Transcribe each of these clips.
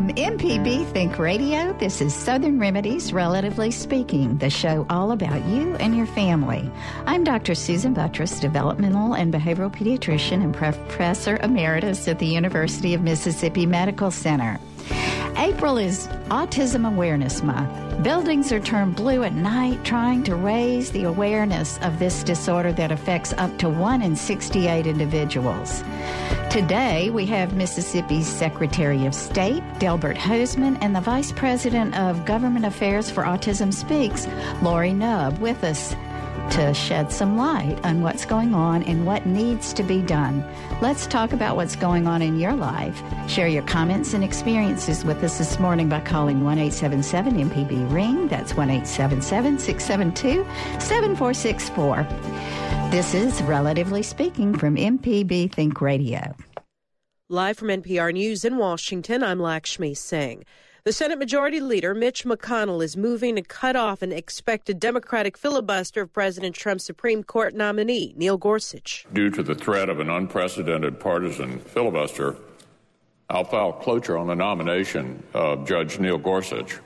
From MPB Think Radio, this is Southern Remedies, Relatively Speaking, the show all about you and your family. I'm Dr. Susan Buttross, developmental and behavioral pediatrician and professor emeritus at the University of Mississippi Medical Center. April is Autism Awareness Month. Buildings are turned blue at night trying to raise the awareness of this disorder that affects up to 1 in 68 individuals. Today, we have Mississippi's Secretary of State, Delbert Hosemann, and the Vice President of Government Affairs for Autism Speaks, Lorri Unumb, with us to shed some light on what's going on and what needs to be done. Let's talk about what's going on in your life. Share your comments and experiences with us this morning by calling 1 877 MPB Ring. That's 1 877 672 7464. This is Relatively Speaking from MPB Think Radio. Live from NPR News in Washington, I'm Lakshmi Singh. The Senate Majority Leader, Mitch McConnell, is moving to cut off an expected Democratic filibuster of President Trump's Supreme Court nominee, Neil Gorsuch. Due to the threat of an unprecedented partisan filibuster, I'll file cloture on the nomination of Judge Neil Gorsuch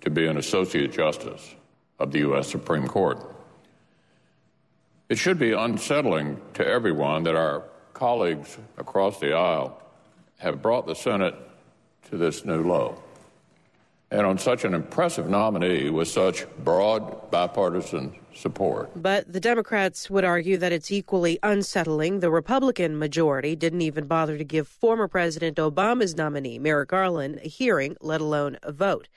to be an Associate Justice of the U.S. Supreme Court. It should be unsettling to everyone that our colleagues across the aisle have brought the Senate to this new low and on such an impressive nominee with such broad bipartisan support. But the Democrats would argue that it's equally unsettling. The Republican majority didn't even bother to give former President Obama's nominee, Merrick Garland, a hearing, let alone a vote.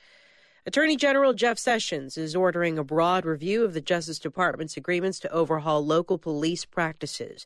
Attorney General Jeff Sessions is ordering a broad review of the Justice Department's agreements to overhaul local police practices.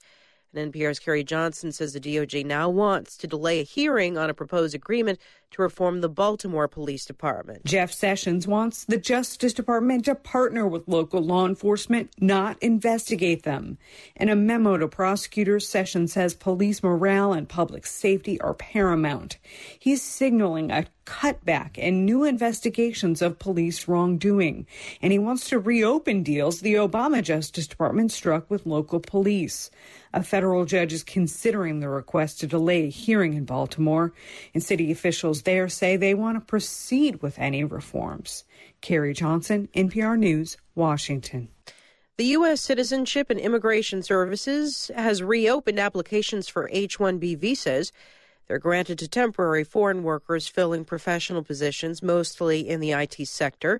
And NPR's Carrie Johnson says the DOJ now wants to delay a hearing on a proposed agreement to reform the Baltimore Police Department. Jeff Sessions wants the Justice Department to partner with local law enforcement, not investigate them. In a memo to prosecutors, Sessions says police morale and public safety are paramount. He's signaling a cutback in new investigations of police wrongdoing. And he wants to reopen deals the Obama Justice Department struck with local police. A federal judge is considering the request to delay a hearing in Baltimore, and city officials there say they want to proceed with any reforms. Carrie Johnson, NPR News, Washington. The U.S. Citizenship and Immigration Services has reopened applications for H 1B visas. They're granted to temporary foreign workers filling professional positions, mostly in the IT sector.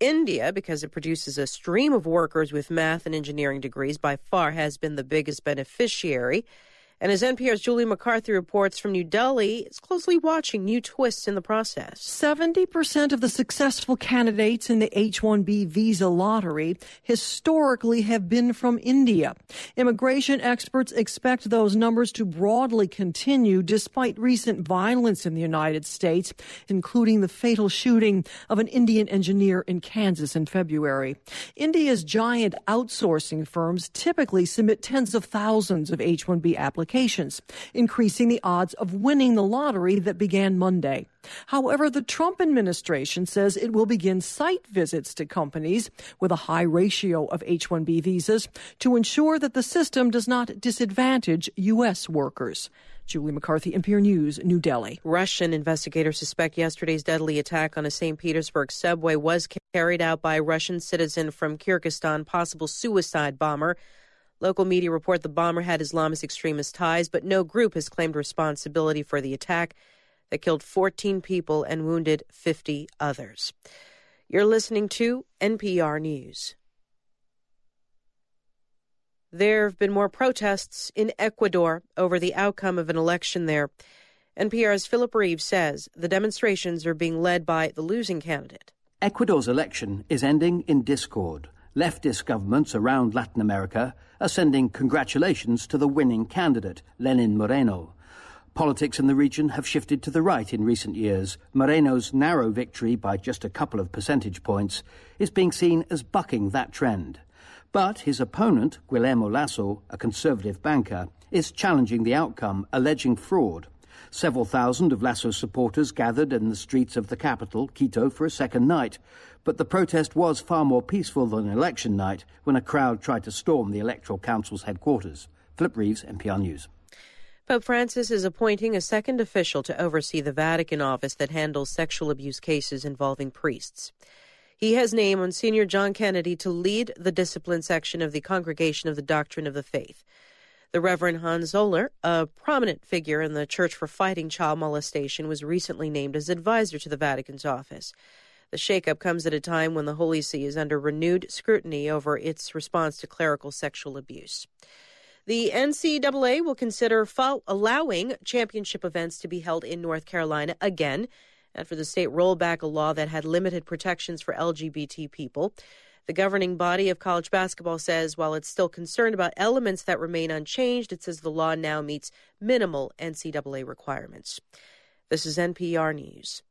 India, because it produces a stream of workers with math and engineering degrees, by far has been the biggest beneficiary. And as NPR's Julie McCarthy reports from New Delhi, is closely watching new twists in the process. 70% of the successful candidates in the H 1B visa lottery historically have been from India. Immigration experts expect those numbers to broadly continue despite recent violence in the United States, including the fatal shooting of an Indian engineer in Kansas in February. India's giant outsourcing firms typically submit tens of thousands of H 1B applications increasing the odds of winning the lottery that began Monday. However, the Trump administration says it will begin site visits to companies with a high ratio of H 1B visas to ensure that the system does not disadvantage U.S. workers. Julie McCarthy, NPR News, New Delhi. Russian investigators suspect yesterday's deadly attack on a St. Petersburg subway was carried out by a Russian citizen from Kyrgyzstan, possible suicide bomber. Local media report the bomber had Islamist extremist ties, but no group has claimed responsibility for the attack that killed 14 people and wounded 50 others. You're listening to NPR News. There have been more protests in Ecuador over the outcome of an election there. NPR's Philip Reeves says the demonstrations are being led by the losing candidate. Ecuador's election is ending in discord Leftist governments around Latin America are sending congratulations to the winning candidate, Lenin Moreno. Politics in the region have shifted to the right in recent years. Moreno's narrow victory by just a couple of percentage points is being seen as bucking that trend. But his opponent, Guillermo Lasso, a conservative banker, is challenging the outcome, alleging fraud. Several thousand of Lasso's supporters gathered in the streets of the capital, Quito, for a second night. But the protest was far more peaceful than election night when a crowd tried to storm the Electoral Council's headquarters. Philip Reeves, NPR News. Pope Francis is appointing a second official to oversee the Vatican office that handles sexual abuse cases involving priests. He has named Monsignor John Kennedy to lead the discipline section of the Congregation of the Doctrine of the Faith. The Reverend Hans Zollner, a prominent figure in the Church for Fighting Child Molestation, was recently named as advisor to the Vatican's office. The shakeup comes at a time when the Holy See is under renewed scrutiny over its response to clerical sexual abuse. The NCAA will consider allowing championship events to be held in North Carolina again after the state rolled back a law that had limited protections for LGBT people. The governing body of college basketball says while it's still concerned about elements that remain unchanged, it says the law now meets minimal NCAA requirements. This is NPR News.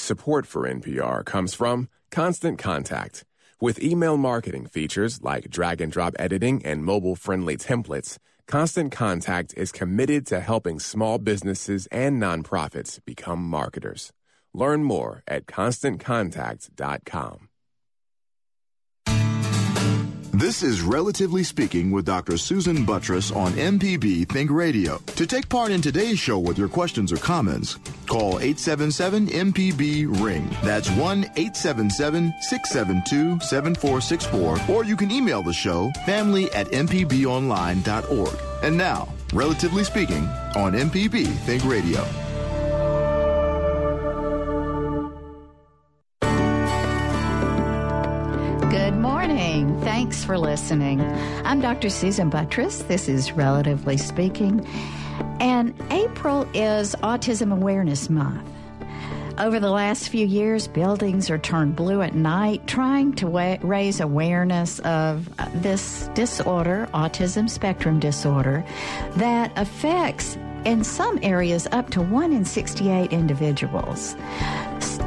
Support for NPR comes from Constant Contact with email marketing features like drag and drop editing and mobile friendly templates, Constant Contact is committed to helping small businesses and nonprofits become marketers. Learn more at constantcontact.com. This is Relatively Speaking with Dr. Susan Buttross on MPB Think Radio. To take part in today's show with your questions or comments, call 877 MPB Ring. That's 1 877 672 7464. Or you can email the show family at MPBOnline.org. And now, Relatively Speaking on MPB Think Radio. Thanks for listening. I'm Dr. Susan Buttross. This is Relatively Speaking. And April is Autism Awareness Month. Over the last few years, buildings are turned blue at night, trying to wa- raise awareness of uh, this disorder, autism spectrum disorder, that affects in some areas up to 1 in 68 individuals.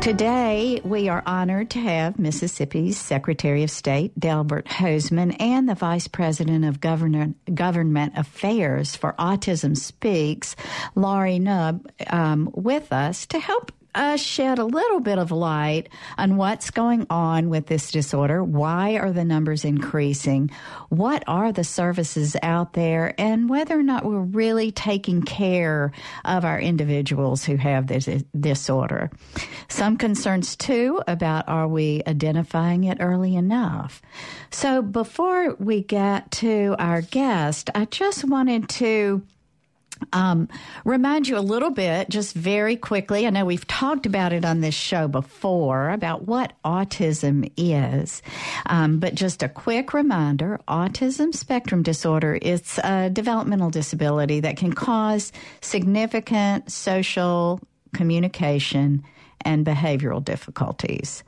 Today, we are honored to have Mississippi's Secretary of State, Delbert Hosemann and the Vice President of Governor, Government Affairs for Autism Speaks, Lorri Unumb, um, with us to help uh, shed a little bit of light on what's going on with this disorder. Why are the numbers increasing? What are the services out there? And whether or not we're really taking care of our individuals who have this disorder. Some concerns too about are we identifying it early enough? So before we get to our guest, I just wanted to um, remind you a little bit, just very quickly. I know we've talked about it on this show before about what autism is, um, but just a quick reminder: autism spectrum disorder is a developmental disability that can cause significant social communication and behavioral difficulties.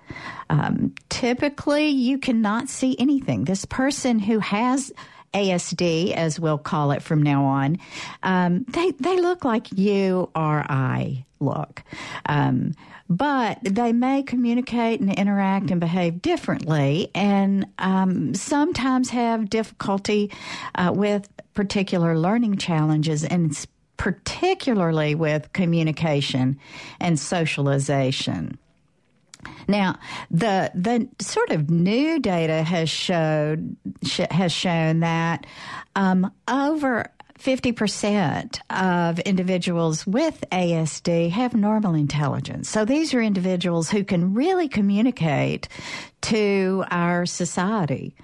Um, typically, you cannot see anything. This person who has ASD, as we'll call it from now on, um, they they look like you or I look. Um, but they may communicate and interact and behave differently, and um, sometimes have difficulty uh, with particular learning challenges, and particularly with communication and socialization. Now, the the sort of new data has showed sh- has shown that um, over 50% of individuals with ASD have normal intelligence. So these are individuals who can really communicate to our society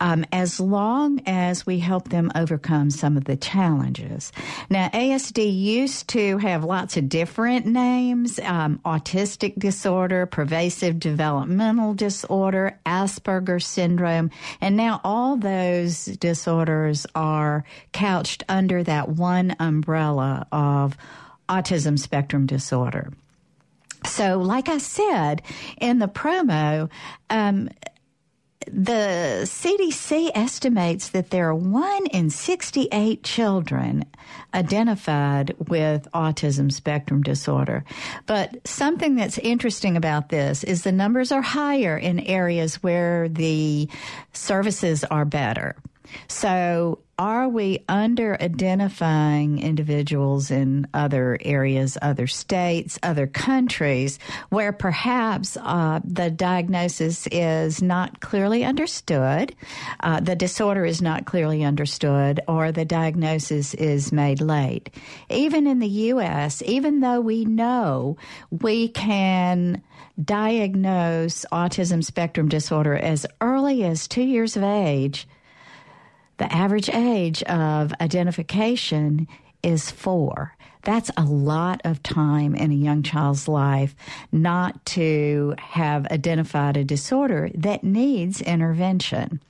um, as long as we help them overcome some of the challenges. Now, ASD used to have lots of different names um, autistic disorder, pervasive developmental disorder, Asperger's syndrome, and now all those disorders are couched under that one umbrella of autism spectrum disorder. So, like I said in the promo, um, the CDC estimates that there are one in 68 children identified with autism spectrum disorder. But something that's interesting about this is the numbers are higher in areas where the services are better. So are we under identifying individuals in other areas, other states, other countries where perhaps uh, the diagnosis is not clearly understood, uh, the disorder is not clearly understood, or the diagnosis is made late? Even in the U.S., even though we know we can diagnose autism spectrum disorder as early as two years of age, the average age of identification is four. That's a lot of time in a young child's life not to have identified a disorder that needs intervention.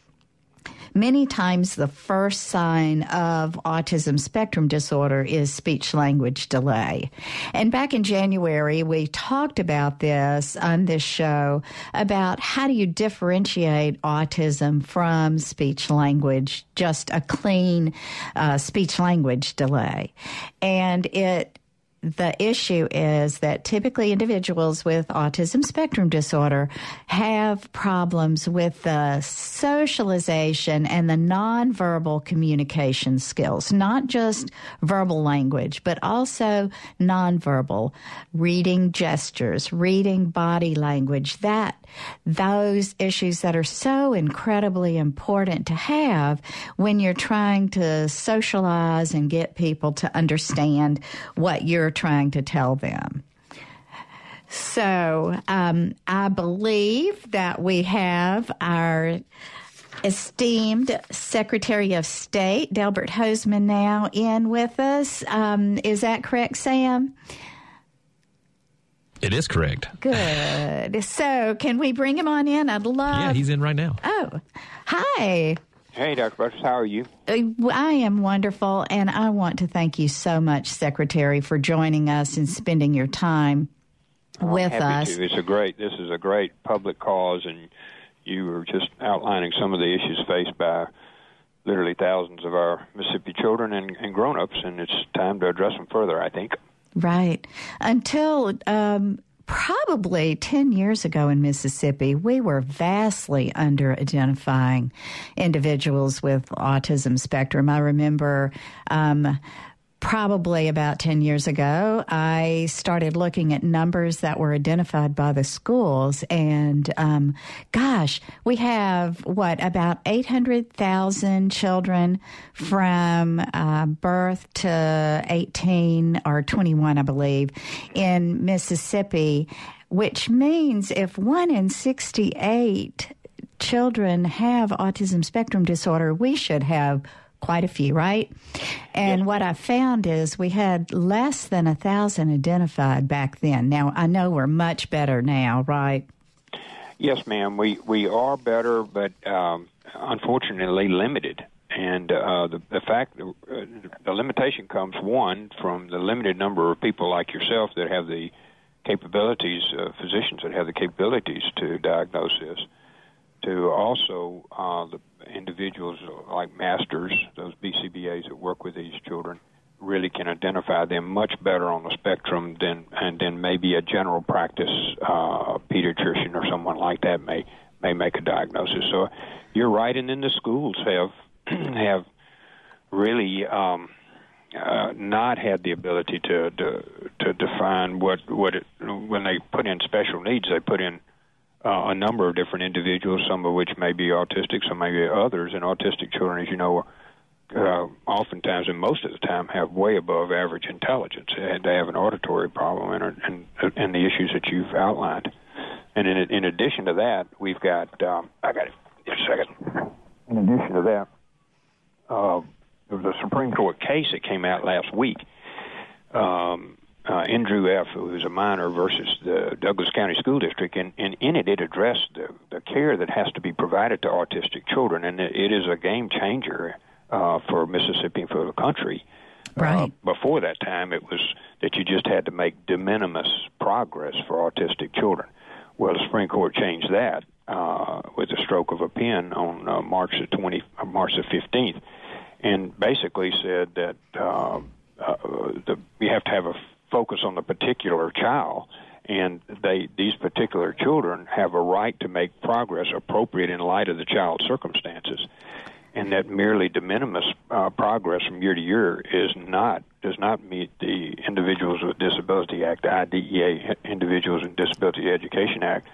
Many times, the first sign of autism spectrum disorder is speech language delay. And back in January, we talked about this on this show about how do you differentiate autism from speech language, just a clean uh, speech language delay. And it the issue is that typically individuals with autism spectrum disorder have problems with the socialization and the nonverbal communication skills, not just verbal language, but also nonverbal, reading gestures, reading body language, that those issues that are so incredibly important to have when you're trying to socialize and get people to understand what you're you're trying to tell them. So um, I believe that we have our esteemed Secretary of State, Delbert Hosemann, now in with us. Um, is that correct, Sam? It is correct. Good. So, can we bring him on in? I'd love. Yeah, he's in right now. Oh, hi. Hey, Dr. Buttross, how are you? Uh, I am wonderful, and I want to thank you so much, Secretary, for joining us and spending your time I'm with us. To. It's a great. This is a great public cause, and you were just outlining some of the issues faced by literally thousands of our Mississippi children and, and grown-ups, and it's time to address them further. I think. Right. Until um, probably 10 years ago in Mississippi, we were vastly under identifying individuals with autism spectrum. I remember um, probably about 10 years ago, I started looking at numbers that were identified by the schools. And um, gosh, we have what, about 800,000 children from uh, birth to 18 or 21, I believe, in Mississippi, which means if one in 68 children have autism spectrum disorder, we should have quite a few, right? And what I found is we had less than a thousand identified back then. Now I know we're much better now, right? Yes, ma'am. We we are better, but um, unfortunately limited. And uh, the, the fact, uh, the limitation comes one from the limited number of people like yourself that have the capabilities, uh, physicians that have the capabilities to diagnose this to also uh, the individuals like masters, those BCBAs that work with these children, really can identify them much better on the spectrum than and then maybe a general practice uh, pediatrician or someone like that may may make a diagnosis. So you're right, and then the schools have have really um, uh, not had the ability to, to to define what what it, when they put in special needs, they put in uh, a number of different individuals, some of which may be autistic, some may be others. And autistic children, as you know, uh, oftentimes and most of the time have way above average intelligence. And They have an auditory problem and, and, and the issues that you've outlined. And in, in addition to that, we've got, um, I got it in a second. In addition to that, uh, there was a Supreme Court case that came out last week um, uh, Andrew F., who was a minor, versus the Douglas County School District, and, and in it, it addressed the, the care that has to be provided to autistic children, and it, it is a game changer uh, for Mississippi and for the country. Uh, right. Uh, before that time, it was that you just had to make de minimis progress for autistic children. Well, the Supreme Court changed that uh, with a stroke of a pen on uh, March the 20, uh, March the 15th, and basically said that uh, uh, the, you have to have a focus on the particular child and they these particular children have a right to make progress appropriate in light of the child's circumstances. And that merely de minimis uh, progress from year to year is not does not meet the Individuals with Disability Act, IDEA Individuals with Disability Education Act,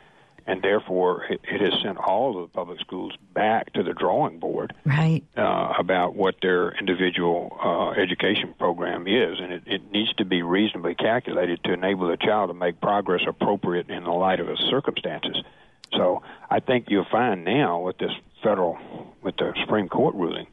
and therefore it, it, has sent all of the public schools back to the drawing board right. uh, about what their individual uh, education program is, and it, it, needs to be reasonably calculated to enable the child to make progress appropriate in the light of his circumstances. So I think you'll find now with this federal, with the Supreme Court ruling,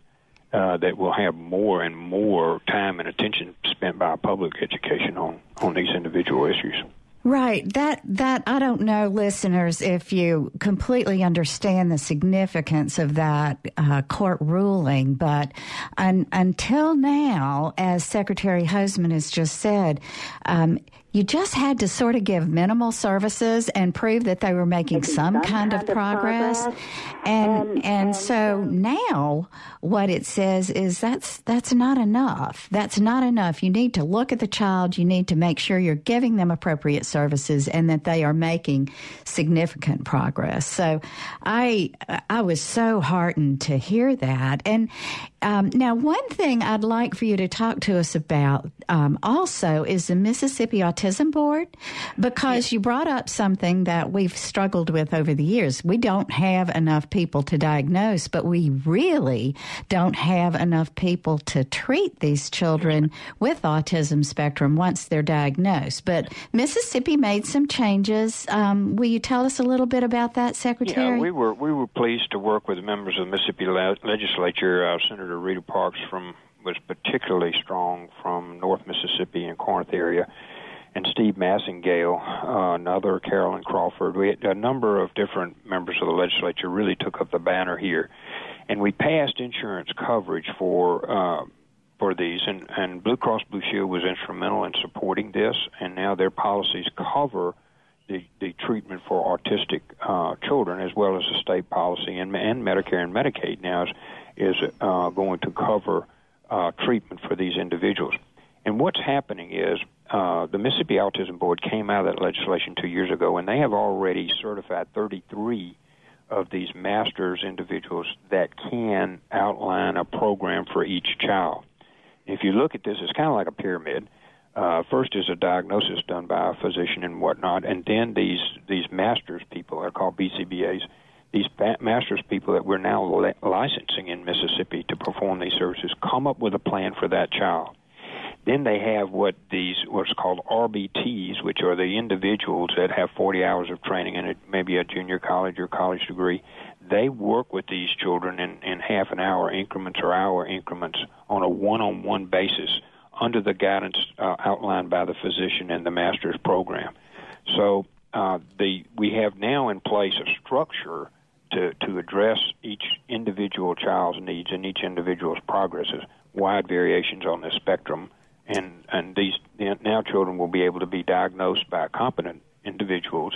uh, that we'll have more and more time and attention spent by public education on, on these individual issues. Right. That that I don't know, listeners, if you completely understand the significance of that uh, court ruling, but un, until now, as Secretary Hosemann has just said, um, you just had to sort of give minimal services and prove that they were making some, some, kind, kind of, progress. progress. And, and, and so um, now what it says is that's that's not enough. That's not enough. You need to look at the child, you need to make sure you're giving them appropriate services and that they are making significant progress. So I I was so heartened to hear that. And um, now one thing I'd like for you to talk to us about um, also is the Mississippi Autism Board because you brought up something that we've struggled with over the years. We don't have enough people to diagnose, but we really don't have enough people to treat these children with autism spectrum once they're diagnosed. But Mississippi made some changes. Um, will you tell us a little bit about that, Secretary? Yeah, we were we were pleased to work with members of the Mississippi legislature. Uh, Senator Rita Parks from was particularly strong from North Mississippi and Corinth area, and Steve Massengill, uh, another Carolyn Crawford. We had a number of different members of the legislature really took up the banner here, and we passed insurance coverage for. Uh, for these, and, and Blue Cross Blue Shield was instrumental in supporting this, and now their policies cover the, the treatment for autistic uh, children as well as the state policy, and, and Medicare and Medicaid now is, is uh, going to cover uh, treatment for these individuals. And what's happening is uh, the Mississippi Autism Board came out of that legislation two years ago, and they have already certified 33 of these masters individuals that can outline a program for each child. If you look at this, it's kind of like a pyramid. Uh, first is a diagnosis done by a physician and whatnot, and then these these masters people are called BCBAs these masters people that we're now li- licensing in Mississippi to perform these services come up with a plan for that child. Then they have what these what's called RBTs, which are the individuals that have 40 hours of training and maybe a junior college or college degree. They work with these children in, in half an hour increments or hour increments on a one-on-one basis under the guidance uh, outlined by the physician in the master's program. So uh, the we have now in place a structure to, to address each individual child's needs and each individual's progresses, wide variations on this spectrum, and and these now children will be able to be diagnosed by competent individuals,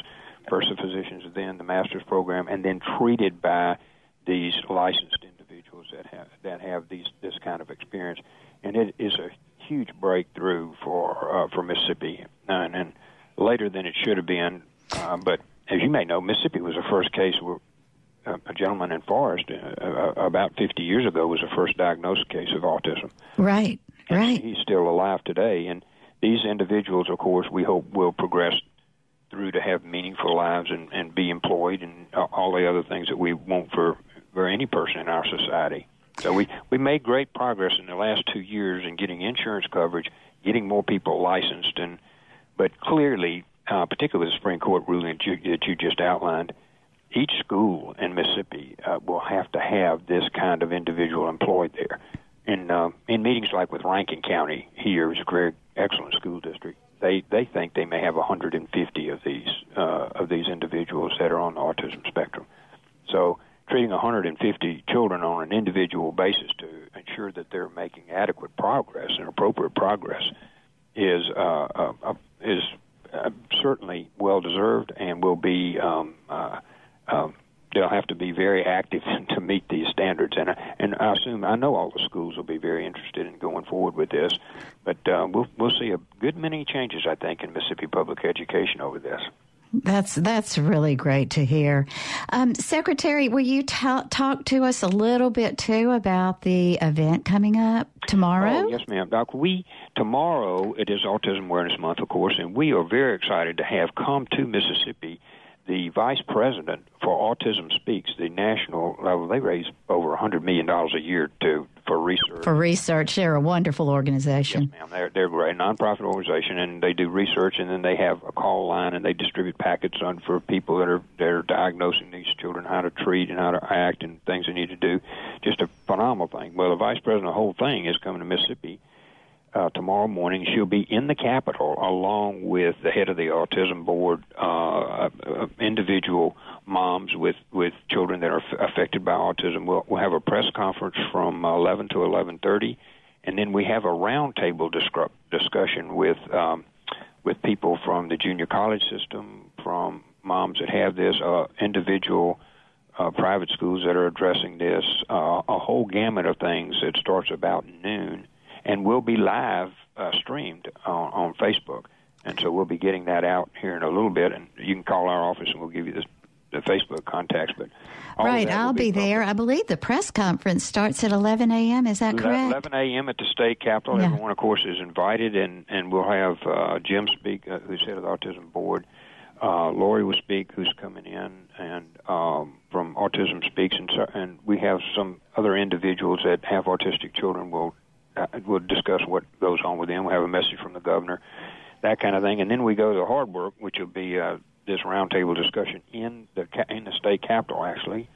first the physicians, then the master's program, and then treated by these licensed individuals that have that have these this kind of experience, and it is a huge breakthrough for uh, for Mississippi, and, and later than it should have been, uh, but as you may know, Mississippi was the first case where a gentleman in Forest uh, uh, about 50 years ago was the first diagnosed case of autism. Right, and right. He's still alive today, and these individuals, of course, we hope will progress through to have meaningful lives and, and be employed and all the other things that we want for for any person in our society. So we we made great progress in the last two years in getting insurance coverage, getting more people licensed, and but clearly, uh, particularly the Supreme Court ruling that you, that you just outlined, each school in Mississippi uh, will have to have this kind of individual employed there. In uh, in meetings like with Rankin County here, is a very excellent school district, they they think they may have 150 of these uh, of these individuals that are on the autism spectrum. So treating 150 children on an individual basis to ensure that they're making adequate progress and appropriate progress is uh, uh, uh is uh, certainly well deserved and will be um, uh, um, they'll have to be very active to meet these standards. And and I assume I know all the schools will be very interested in going forward with this, but uh, we'll we'll see a good many changes I think in Mississippi public education over this. That's that's really great to hear, um, Secretary. Will you ta- talk to us a little bit too about the event coming up tomorrow? Oh, yes, ma'am. Doc, we tomorrow it is Autism Awareness Month, of course, and we are very excited to have come to Mississippi the vice president for Autism Speaks, the national level. They raise over hundred million dollars a year to for research. For research, they're a wonderful organization. Yes, ma'am. They're they're a great nonprofit organization, and they do research, and then they have a call line, and they distribute packets on for people that are that are diagnosing these children how to treat and how to act and things they need to do. Just a phenomenal thing. Well, the vice president of the whole thing is coming to Mississippi uh, tomorrow morning. She'll be in the Capitol along with the head of the autism board, uh, uh, individual moms with with children that are f- affected by autism. We'll, we'll have a press conference from 11 to 11:30, and then we have a roundtable discu- discussion with um, with people from the junior college system, from moms that have this, uh, individual. Uh, private schools that are addressing this, uh, a whole gamut of things. It starts about noon, and will be live uh, streamed on, on Facebook. And so we'll be getting that out here in a little bit, and you can call our office and we'll give you this, the Facebook contacts. But right, I'll be, be there. I believe the press conference starts at 11 a.m. Is that correct? 11 a.m. at the state capitol. Yeah. Everyone, of course, is invited, and and we'll have uh, Jim speak, uh, who's head of the autism board. Uh, Lori will speak, who's coming in, and um, from Autism Speaks, and, so, and we have some other individuals that have autistic children will we'll discuss what goes on with them. We'll have a message from the governor, that kind of thing, and then we go to hard work, which will be uh, this roundtable discussion in the in the state capitol, actually,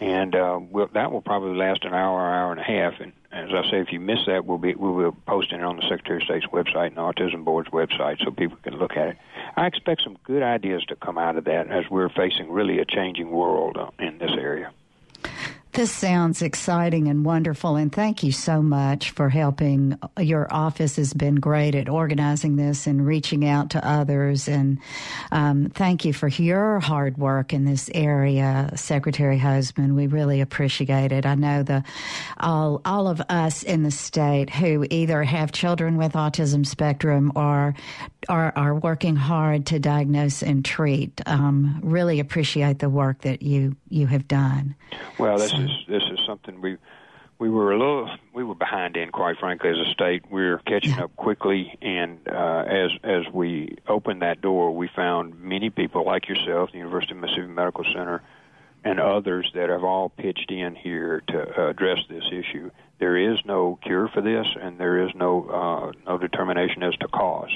and uh, we'll, that will probably last an hour, hour and a half. And as I say, if you miss that, we'll be we'll be posting it on the Secretary of State's website and Autism Board's website, so people can look at it. I expect some good ideas to come out of that as we're facing really a changing world uh, in this area. This sounds exciting and wonderful, and thank you so much for helping. Your office has been great at organizing this and reaching out to others, and um, thank you for your hard work in this area, Secretary Hosemann. We really appreciate it. I know the all all of us in the state who either have children with autism spectrum or are are working hard to diagnose and treat. Um, really appreciate the work that you you have done. Well, this is this is something we we were a little we were behind in quite frankly as a state. We're catching up quickly and uh, as as we opened that door we found many people like yourself the university of mississippi medical center and others that have all pitched in here to address this issue. There is no cure for this and there is no uh, no determination as to cause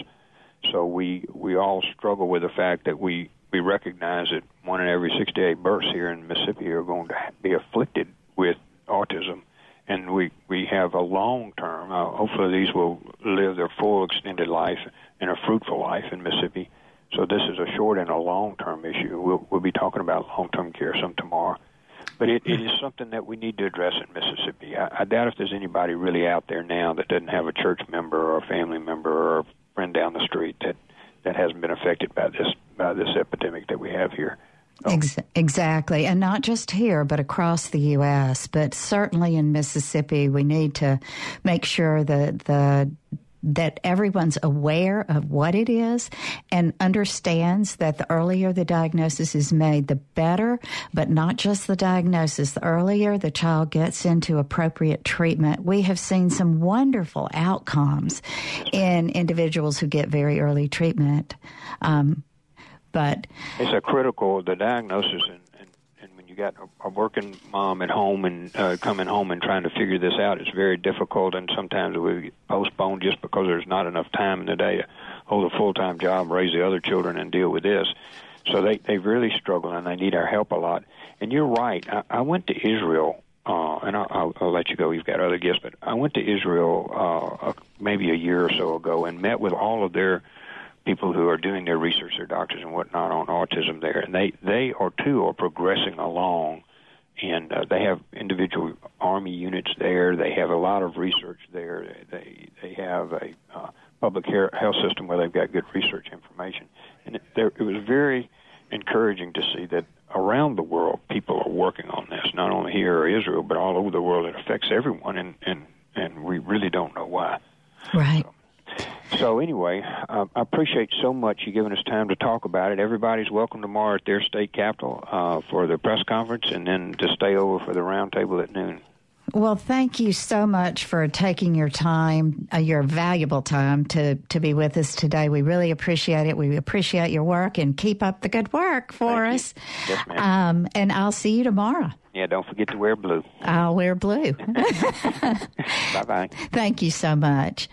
so we we all struggle with the fact that we we recognize that one in every 68 births here in Mississippi are going to be afflicted with autism, and we we have a long term. Uh, hopefully, these will live their full extended life and a fruitful life in Mississippi. So this is a short and a long term issue. We'll we'll be talking about long term care some tomorrow. But it, it is something that we need to address in Mississippi. I, I doubt if there's anybody really out there now that doesn't have a church member or a family member or friend down the street that that hasn't been affected by this by this epidemic that we have here. Oh. Ex- exactly. And not just here, but across the U.S., but certainly in Mississippi, we need to make sure that the that everyone's aware of what it is and understands that the earlier the diagnosis is made, the better, but not just the diagnosis. The earlier the child gets into appropriate treatment, we have seen some wonderful outcomes in individuals who get very early treatment. Um, but it's a critical the diagnosis and you got a, a working mom at home and uh, coming home and trying to figure this out, it's very difficult and sometimes we postpone just because there's not enough time in the day to hold a full time job, raise the other children, and deal with this. So they they really struggle and they need our help a lot. And you're right. I, I went to Israel uh, and I'll, I'll, I'll let you go. You've got other guests, but I went to Israel uh, maybe a year or so ago and met with all of their people who are doing their research, their doctors and whatnot on autism there, and they they are too are progressing along, and uh, they have individual army units there. They have a lot of research there. They they have a uh, public health system where they've got good research information, and it, there, it was very encouraging to see that around the world, people are working on this. Not only here or Israel, but all over the world. It affects everyone, and and and we really don't know why. Right. So, so anyway, uh, I appreciate so much you giving us time to talk about it. Everybody's welcome tomorrow at their state capitol uh, for the press conference, and then to stay over for the roundtable at noon. Well, thank you so much for taking your time, uh, your valuable time to, to be with us today. We really appreciate it. We appreciate your work and keep up the good work for Thank us. Yes. Um, and I'll see you tomorrow. Yeah, don't forget to wear blue. I'll wear blue. bye bye. Thank you so much.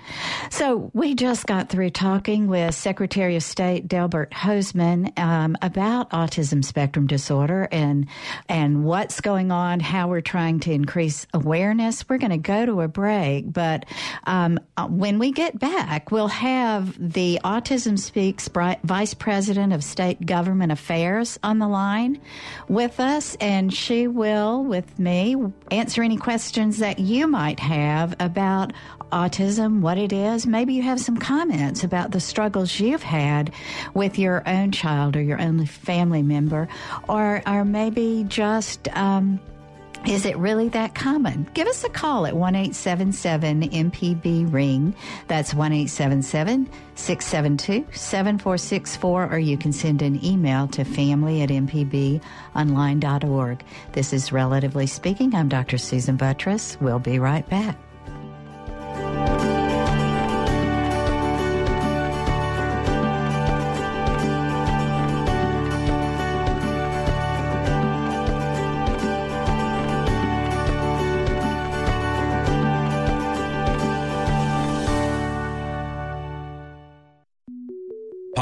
So, we just got through talking with Secretary of State Delbert Hosemann um, about autism spectrum disorder and and what's going on, how we're trying to increase awareness. We're going to go to a break, but um, uh, when we get back, we'll have the Autism Speaks Vice President of State Government Affairs on the line with us, and she will with me, answer any questions that you might have about autism, what it is. Maybe you have some comments about the struggles you've had with your own child or your own family member, or, or maybe just. Um, is it really that common? Give us a call at 1 877 MPB Ring. That's 1 877 672 7464, or you can send an email to family at mpbonline.org. This is Relatively Speaking. I'm Dr. Susan Buttross. We'll be right back.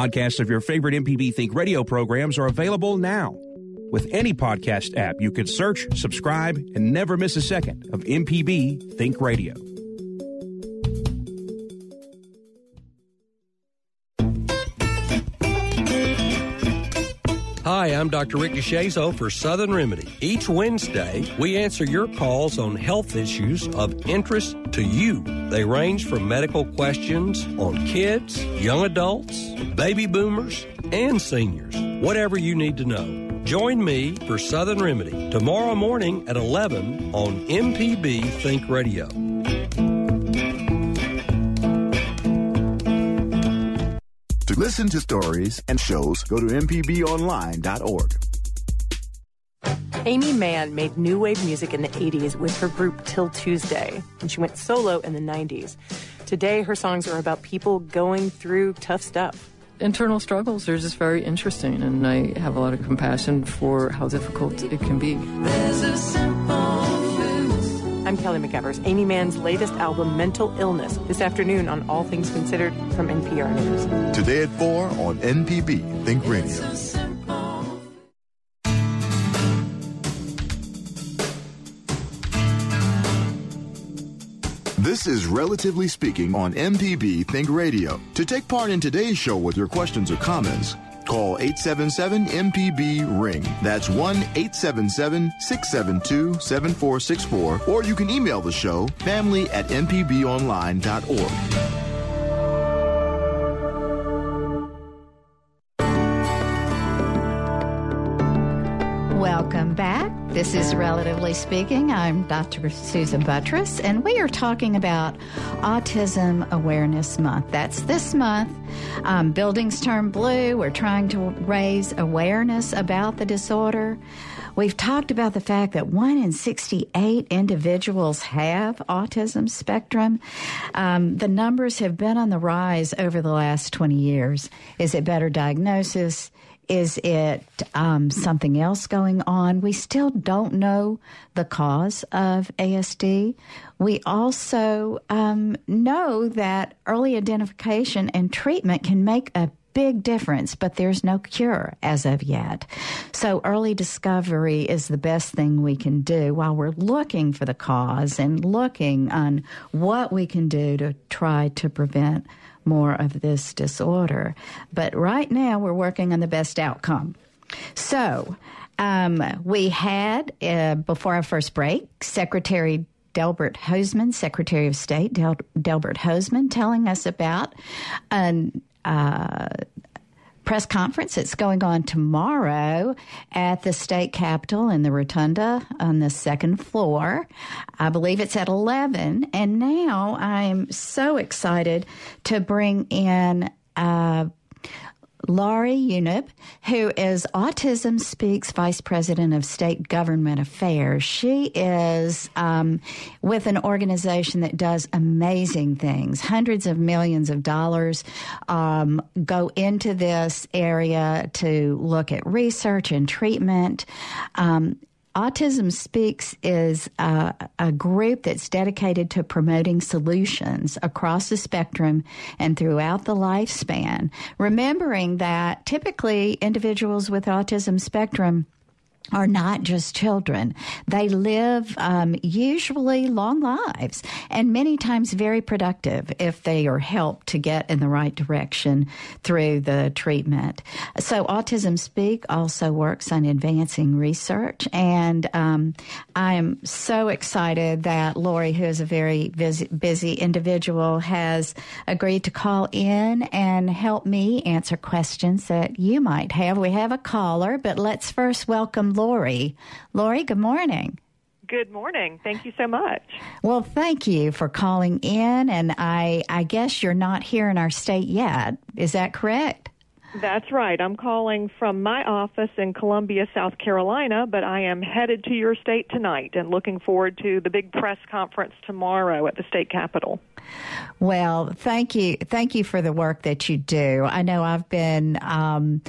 Podcasts of your favorite MPB Think radio programs are available now. With any podcast app, you can search, subscribe, and never miss a second of MPB Think Radio. Hi, I'm Dr. Rick DeShazo for Southern Remedy. Each Wednesday, we answer your calls on health issues of interest to you. They range from medical questions on kids, young adults, baby boomers, and seniors. Whatever you need to know. Join me for Southern Remedy tomorrow morning at 11 on MPB Think Radio. Listen to stories and shows, go to MPBOnline.org. Aimee Mann made new wave music in the 80s with her group 'Til Tuesday, and she went solo in the 90s. Today, her songs are about people going through tough stuff. Internal struggles are just very interesting, and I have a lot of compassion for how difficult it can be. I'm Kelly McEvers. Aimee Mann's latest album, Mental Illness, this afternoon on All Things Considered from NPR News. Today at 4 on MPB Think Radio. This is Relatively Speaking on MPB Think Radio. To take part in today's show with your questions or comments, call 877 MPB Ring. That's 1 877 672 7464. Or you can email the show family at mpbonline.org. This is Relatively Speaking. I'm Dr. Susan Buttross, and we are talking about Autism Awareness Month. That's this month. Um, buildings turn blue. We're trying to raise awareness about the disorder. We've talked about the fact that one in 68 individuals have autism spectrum. Um, the numbers have been on the rise over the last 20 years. Is it better diagnosis? Is it um, something else going on? We still don't know the cause of ASD. We also um, know that early identification and treatment can make a big difference, but there's no cure as of yet. So early discovery is the best thing we can do while we're looking for the cause and looking on what we can do to try to prevent more of this disorder. But right now, we're working on the best outcome. So, um, we had, uh, before our first break, Secretary Delbert Hosemann, Secretary of State Del- Delbert Hosemann, telling us about an uh, press conference that's going on tomorrow at the state capitol in the rotunda on the second floor. I believe it's at 11. And now I'm so excited to bring in uh, Lorri Unumb, who is Autism Speaks Vice President of State Government Affairs. She is um, with an organization that does amazing things. Hundreds of millions of dollars um, go into this area to look at research and treatment. Um, Autism Speaks is a, a, group that's dedicated to promoting solutions across the spectrum and throughout the lifespan. Remembering that typically individuals with autism spectrum are not just children. They live um, usually long lives and many times very productive if they are helped to get in the right direction through the treatment. So, Autism Speak also works on advancing research, and um, I am so excited that Lorri, who is a very busy, busy individual, has agreed to call in and help me answer questions that you might have. We have a caller, but let's first welcome Lorri. Lorri, good morning. Good morning. Thank you so much. Well, thank you for calling in and I I guess you're not here in our state yet. Is that correct? That's right. I'm calling from my office in Columbia, South Carolina, but I am headed to your state tonight and looking forward to the big press conference tomorrow at the state capitol. Well, thank you. Thank you for the work that you do. I know I've been um,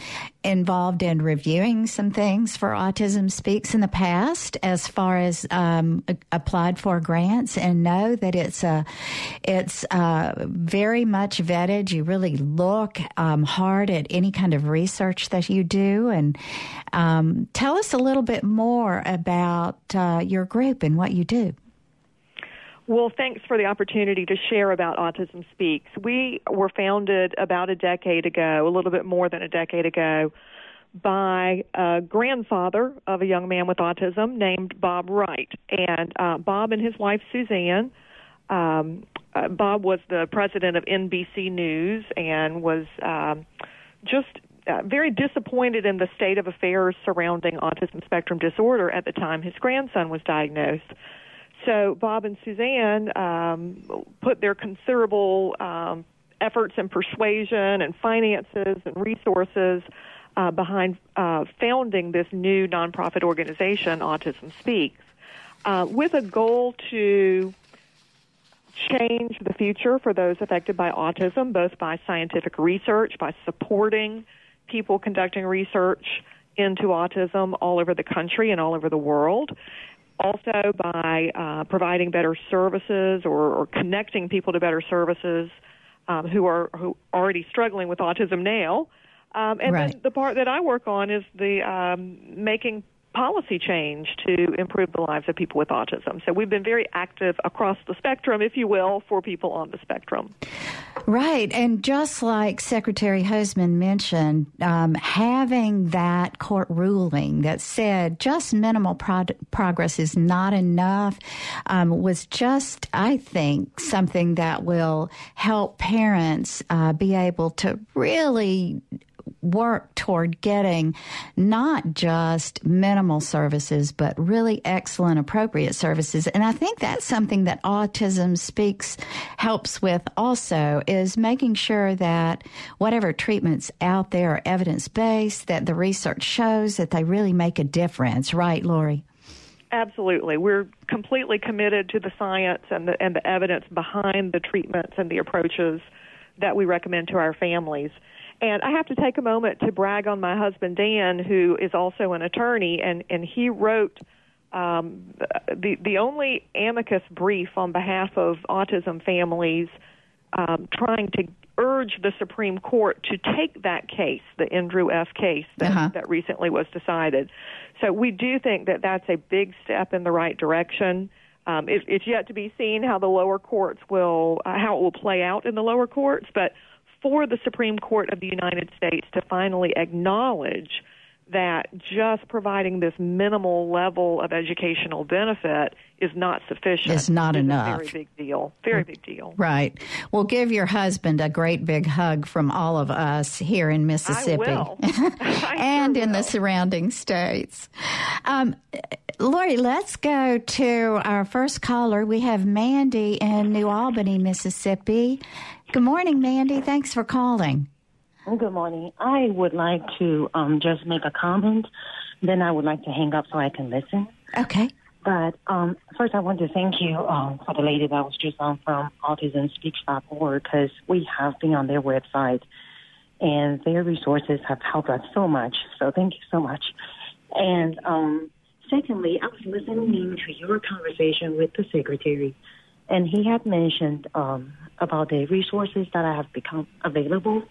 involved in reviewing some things for Autism Speaks in the past as far as um, applied for grants and know that it's a, it's uh, very much vetted. You really look um, hard at any kind of research that you do. And um, tell us a little bit more about uh, your group and what you do. Well, thanks for the opportunity to share about Autism Speaks. We were founded about a decade ago, a little bit more than a decade ago, by a grandfather of a young man with autism named Bob Wright. And uh, Bob and his wife, Suzanne, um, uh, Bob was the president of NBC News and was um, just uh, very disappointed in the state of affairs surrounding autism spectrum disorder at the time his grandson was diagnosed. So Bob and Suzanne um, put their considerable um, efforts and persuasion and finances and resources uh, behind uh, founding this new nonprofit organization, Autism Speaks, uh, with a goal to change the future for those affected by autism, both by scientific research, by supporting people conducting research into autism all over the country and all over the world, also by uh, providing better services or, or, connecting people to better services um, who are who already struggling with autism now. Um, and right. then the part that I work on is the um, making policy change to improve the lives of people with autism. So we've been very active across the spectrum, if you will, for people on the spectrum. Right. And just like Secretary Hosemann mentioned, um, having that court ruling that said just minimal pro- progress is not enough um, was just, I think, something that will help parents uh, be able to really work toward getting not just minimal services, but really excellent, appropriate services. And I think that's something that Autism Speaks helps with also is making sure that whatever treatments out there are evidence based, that the research shows that they really make a difference. Right, Lorri? Absolutely. We're completely committed to the science and the, and the evidence behind the treatments and the approaches that we recommend to our families. And I have to take a moment to brag on my husband Dan, who is also an attorney, and and he wrote um, the the only amicus brief on behalf of autism families, um, trying to urge the Supreme Court to take that case, the Andrew F. case that, uh-huh. that recently was decided. So we do think that that's a big step in the right direction. Um, it, it's yet to be seen how the lower courts will, uh, how it will play out in the lower courts, but for the Supreme Court of the United States to finally acknowledge that just providing this minimal level of educational benefit is not sufficient. It's not It's enough. A very big deal. Very big deal. Right. Well, give your husband a great big hug from all of us here in Mississippi will. and in the surrounding states. Um, Lorri, let's go to our first caller. We have Mandy in New Albany, Mississippi. Good morning, Mandy. Thanks for calling. Good morning. I would like to um, just make a comment. Then I would like to hang up so I can listen. Okay. But um, first, I want to thank you um, for the lady that was just on from AutismSpeaks.org because we have been on their website and their resources have helped us so much. So thank you so much. And um, secondly, I was listening to your conversation with the secretary, and he had mentioned um, about the resources that have become available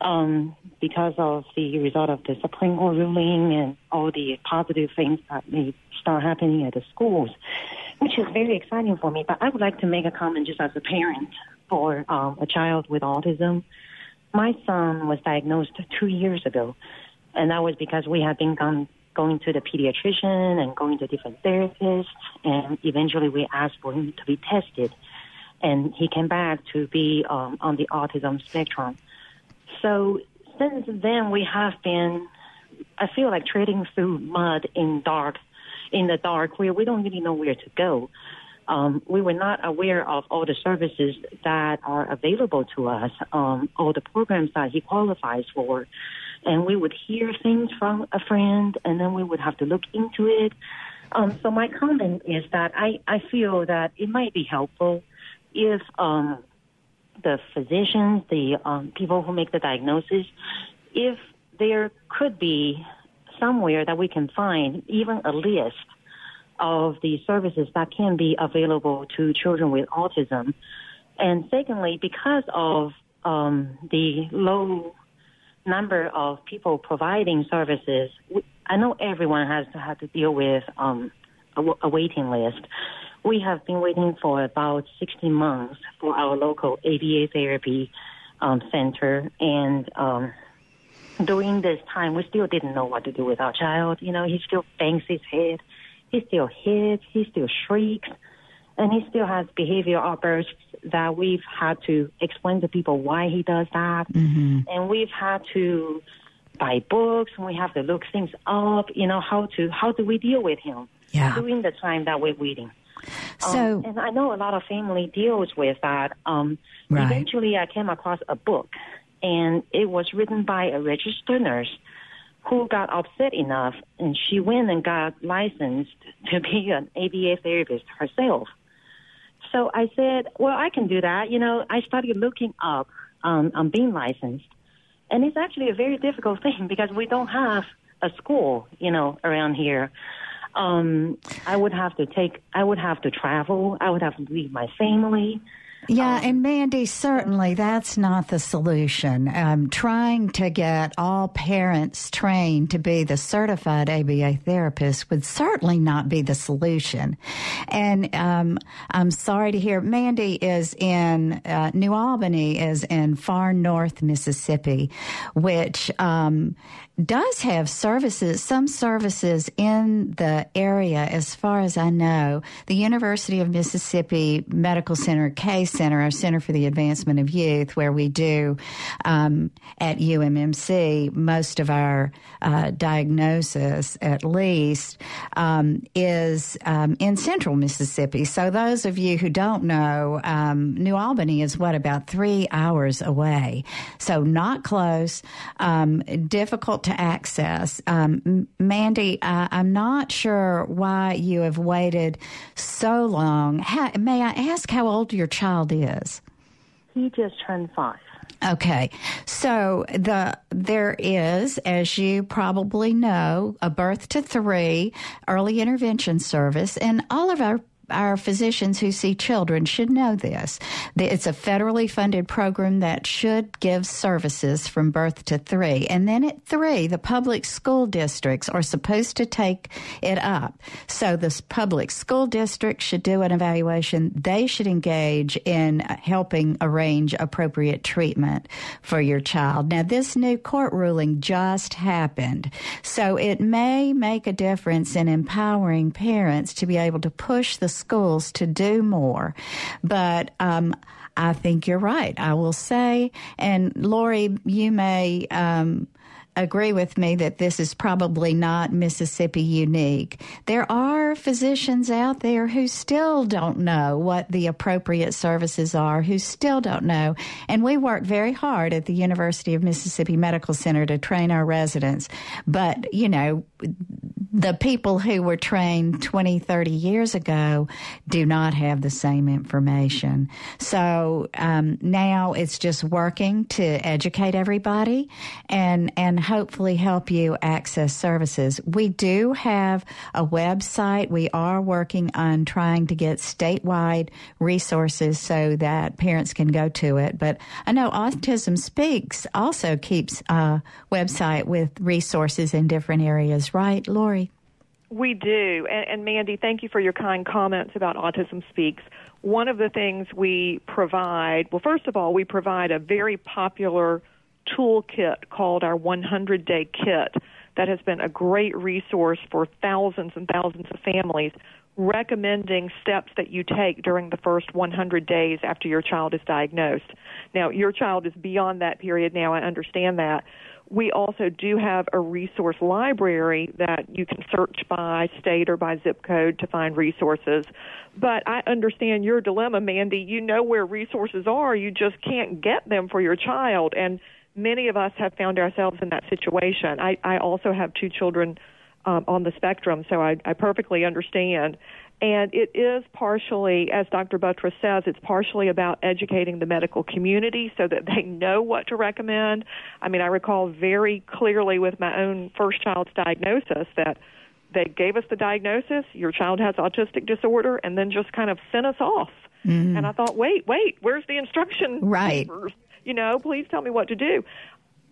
um, because of the result of the Supreme Court ruling and all the positive things that may start happening at the schools, which is very exciting for me. But I would like to make a comment just as a parent for um, a child with autism. My son was diagnosed two years ago, and that was because we had been gone, going to the pediatrician and going to different therapists, and eventually we asked for him to be tested, and he came back to be um, on the autism spectrum. So since then, we have been, I feel like trading through mud in dark, in the dark, where we don't really know where to go. Um, we were not aware of all the services that are available to us, um, all the programs that he qualifies for. And we would hear things from a friend, and then we would have to look into it. Um, so my comment is that I, I feel that it might be helpful if um, the physicians, the um, people who make the diagnosis, if there could be somewhere that we can find even a list of the services that can be available to children with autism. And secondly, because of um, the low number of people providing services, I know everyone has to have to deal with um, a, a waiting list. We have been waiting for about 16 months for our local ABA therapy um, center, and um, during this time, we still didn't know what to do with our child. You know, he still bangs his head, he still hits, he still shrieks, and he still has behavior outbursts that we've had to explain to people why he does that, and we've had to buy books, and we have to look things up. You know, how to how do we deal with him Yeah. during the time that we're waiting. So- um, and I know a lot of family deals with that. Um, Right. Eventually, I came across a book, and it was written by a registered nurse who got upset enough, and she went and got licensed to be an ABA therapist herself. So I said, well, I can do that. You know, I started looking up um, on being licensed, and it's actually a very difficult thing because we don't have a school, you know, around here. Um, I would have to take, I would have to travel. I would have to leave my family. Yeah, and Mandy, certainly that's not the solution. Um, trying to get all parents trained to be the certified ABA therapist would certainly not be the solution. And um, I'm sorry to hear Mandy is in uh, New Albany, is in far north Mississippi, which um, does have services, some services in the area, as far as I know. The University of Mississippi Medical Center, K Center, our Center for the Advancement of Youth, where we do um, at UMMC most of our uh, diagnosis, at least, um, is um, in central Mississippi. So, those of you who don't know, um, New Albany is what, about three hours away. So, not close, um, difficult to access. Um, Mandy, uh, I'm not sure why you have waited so long. How, may I ask how old your child is? He just turned five. Okay. So the there is, as you probably know, a birth to three early intervention service, and all of our our physicians who see children should know this. It's a federally funded program that should give services from birth to three. And then at three, the public school districts are supposed to take it up. So the public school district should do an evaluation. They should engage in helping arrange appropriate treatment for your child. Now, this new court ruling just happened. So it may make a difference in empowering parents to be able to push the schools to do more. But, um, I think you're right. I will say, and Lorri, you may um, agree with me that this is probably not Mississippi unique. There are physicians out there who still don't know what the appropriate services are, who still don't know. And we work very hard at the University of Mississippi Medical Center to train our residents. But, you know, the people who were trained 20, 30 years ago do not have the same information. So um, now it's just working to educate everybody and, and hopefully help you access services. We do have a website. We are working on trying to get statewide resources so that parents can go to it. But I know Autism Speaks also keeps a website with resources in different areas, right, Lorri? We do. And, and, Mandy, thank you for your kind comments about Autism Speaks. One of the things we provide, well, first of all, we provide a very popular toolkit called our 100 Day Kit that has been a great resource for thousands and thousands of families, recommending steps that you take during the first 100 days after your child is diagnosed. Now, your child is beyond that period now, I understand that we also do have a resource library that you can search by state or by zip code to find resources. But I understand your dilemma, Mandy. You know where resources are, you just can't get them for your child. And many of us have found ourselves in that situation. I, I also have two children um, on the spectrum, so I, I perfectly understand. And it is partially, as Dr. Buttross says, it's partially about educating the medical community so that they know what to recommend. I mean, I recall very clearly with my own first child's diagnosis that they gave us the diagnosis, your child has autistic disorder, and then just kind of sent us off. Mm-hmm. And I thought, wait, wait, where's the instruction right. papers? You know, please tell me what to do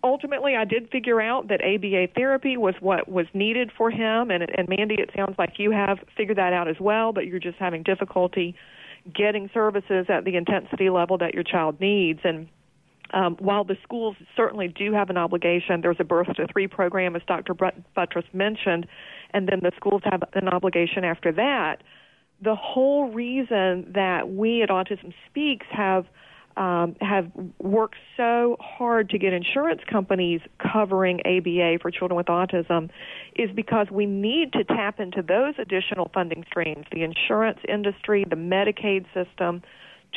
ultimately, I did figure out that ABA therapy was what was needed for him. And, and Mandy, it sounds like you have figured that out as well, but you're just having difficulty getting services at the intensity level that your child needs. And um, while the schools certainly do have an obligation, there's a birth to three program, as Dr. Buttross mentioned, and then the schools have an obligation after that. The whole reason that we at Autism Speaks have um, have worked so hard to get insurance companies covering ABA for children with autism is because we need to tap into those additional funding streams, the insurance industry, the Medicaid system,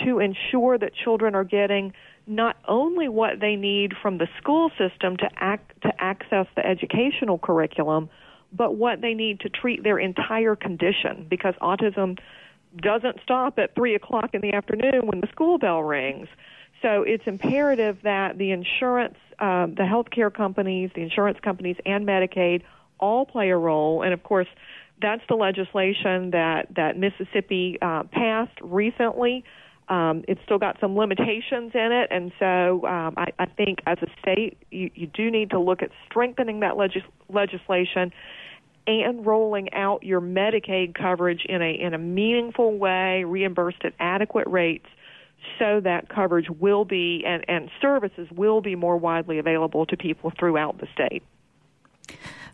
to ensure that children are getting not only what they need from the school system to act to access the educational curriculum, but what they need to treat their entire condition because autism doesn't stop at three o'clock in the afternoon when the school bell rings. So it's imperative that the insurance, uh, the healthcare companies, the insurance companies, and Medicaid all play a role. And of course, that's the legislation that that Mississippi uh, passed recently. Um, it's still got some limitations in it, and so um, I, I think as a state, you, you do need to look at strengthening that legis- legislation and rolling out your Medicaid coverage in a in a meaningful way, reimbursed at adequate rates so that coverage will be and, and services will be more widely available to people throughout the state.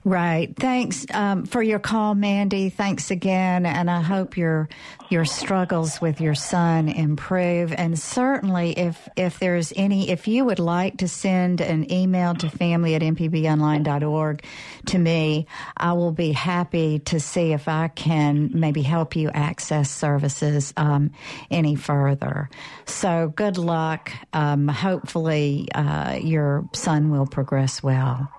Right. Thanks um, for your call, Mandy. Thanks again, and I hope your your struggles with your son improve. And certainly, if if there's any, if you would like to send an email to family at mpbonline.org to me, I will be happy to see if I can maybe help you access services um, any further. So good luck. Um, hopefully, uh, your son will progress well.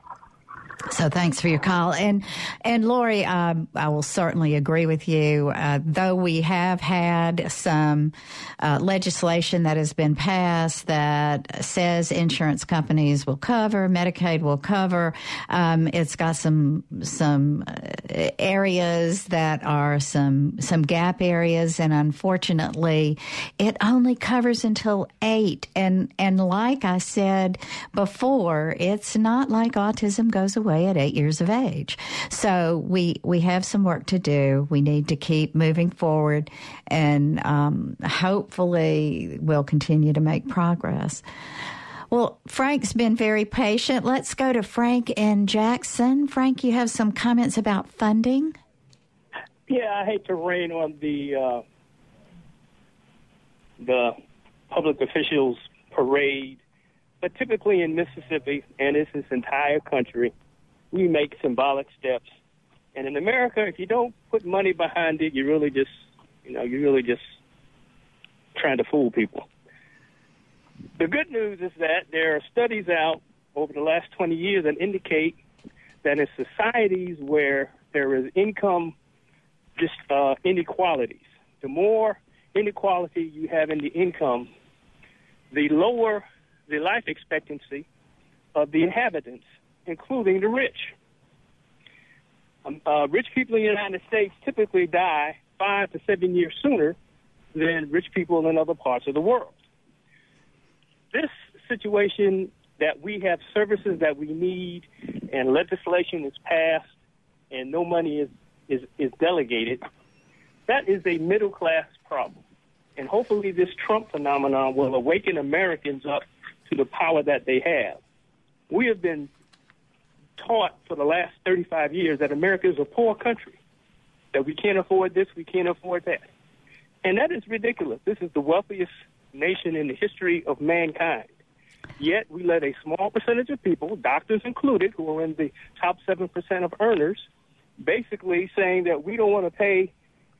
So thanks for your call, and and Lorri, um, I will certainly agree with you. Uh, though we have had some uh, legislation that has been passed that says insurance companies will cover, Medicaid will cover. Um, it's got some some uh, areas that are some some gap areas, and unfortunately, it only covers until eight. And and like I said before, it's not like autism goes away away at eight years of age. So we we have some work to do. We need to keep moving forward, and um, hopefully we'll continue to make progress. Well, Frank's been very patient. Let's go to Frank in Jackson. Frank, you have some comments about funding. Yeah, I hate to rain on the uh, the public officials parade, but typically in Mississippi and in this entire country, we make symbolic steps. And in America, if you don't put money behind it, you really just, you know, you're really just trying to fool people. The good news is that there are studies out over the last 20 years that indicate that in societies where there is income just uh, inequalities, the more inequality you have in the income, the lower the life expectancy of the inhabitants including the rich. Um, uh, rich people in the United States typically die five to seven years sooner than rich people in other parts of the world. This situation that we have services that we need and legislation is passed and no money is, is, is delegated, that is a middle class problem. And hopefully this Trump phenomenon will awaken Americans up to the power that they have. We have been taught for the last 35 years that America is a poor country, that we can't afford this, we can't afford that. And that is ridiculous. This is the wealthiest nation in the history of mankind. Yet we let a small percentage of people, doctors included, who are in the top 7% of earners, basically saying that we don't want to pay